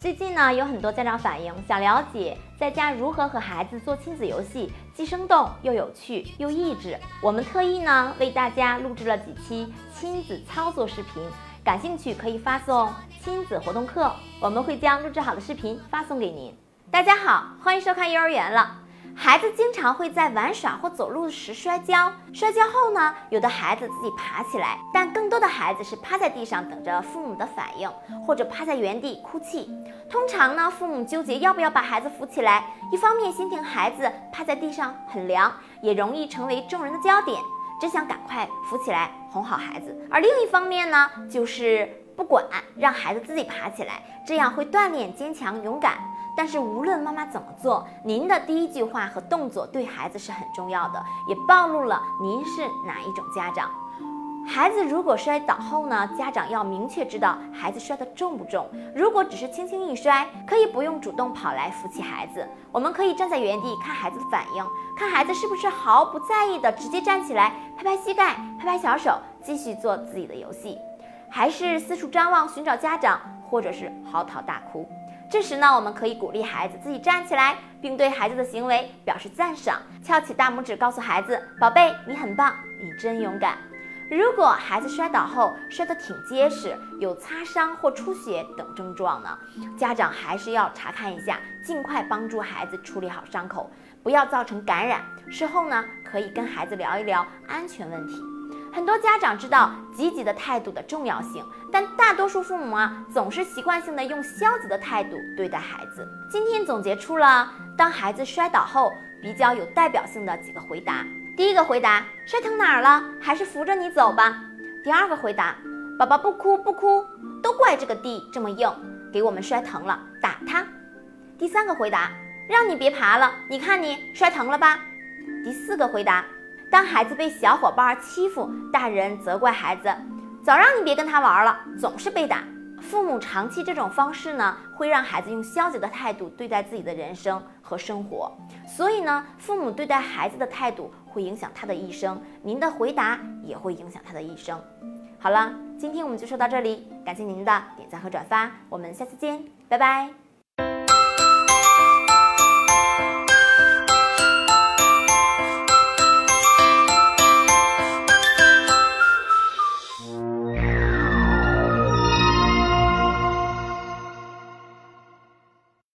最近呢，有很多家长反映想了解在家如何和孩子做亲子游戏，既生动又有趣又益智。我们特意呢为大家录制了几期亲子操作视频，感兴趣可以发送“亲子活动课”，我们会将录制好的视频发送给您。大家好，欢迎收看幼儿园了。孩子经常会在玩耍或走路时摔跤，摔跤后呢，有的孩子自己爬起来，但更多的孩子是趴在地上等着父母的反应，或者趴在原地哭泣。通常呢，父母纠结要不要把孩子扶起来，一方面心疼孩子趴在地上很凉，也容易成为众人的焦点，只想赶快扶起来哄好孩子；而另一方面呢，就是不管，让孩子自己爬起来，这样会锻炼坚强勇敢。但是无论妈妈怎么做，您的第一句话和动作对孩子是很重要的，也暴露了您是哪一种家长。孩子如果摔倒后呢，家长要明确知道孩子摔得重不重。如果只是轻轻一摔，可以不用主动跑来扶起孩子，我们可以站在原地看孩子的反应，看孩子是不是毫不在意的直接站起来，拍拍膝盖，拍拍小手，继续做自己的游戏，还是四处张望寻找家长，或者是嚎啕大哭。这时呢，我们可以鼓励孩子自己站起来，并对孩子的行为表示赞赏，翘起大拇指告诉孩子：“宝贝，你很棒，你真勇敢。”如果孩子摔倒后摔得挺结实，有擦伤或出血等症状呢，家长还是要查看一下，尽快帮助孩子处理好伤口，不要造成感染。事后呢，可以跟孩子聊一聊安全问题。很多家长知道积极的态度的重要性，但大多数父母啊，总是习惯性的用消极的态度对待孩子。今天总结出了当孩子摔倒后比较有代表性的几个回答。第一个回答：摔疼哪儿了？还是扶着你走吧。第二个回答：宝宝不哭不哭，都怪这个地这么硬，给我们摔疼了，打他。第三个回答：让你别爬了，你看你摔疼了吧。第四个回答。当孩子被小伙伴欺负，大人责怪孩子：“早让你别跟他玩了，总是被打。”父母长期这种方式呢，会让孩子用消极的态度对待自己的人生和生活。所以呢，父母对待孩子的态度会影响他的一生，您的回答也会影响他的一生。好了，今天我们就说到这里，感谢您的点赞和转发，我们下次见，拜拜。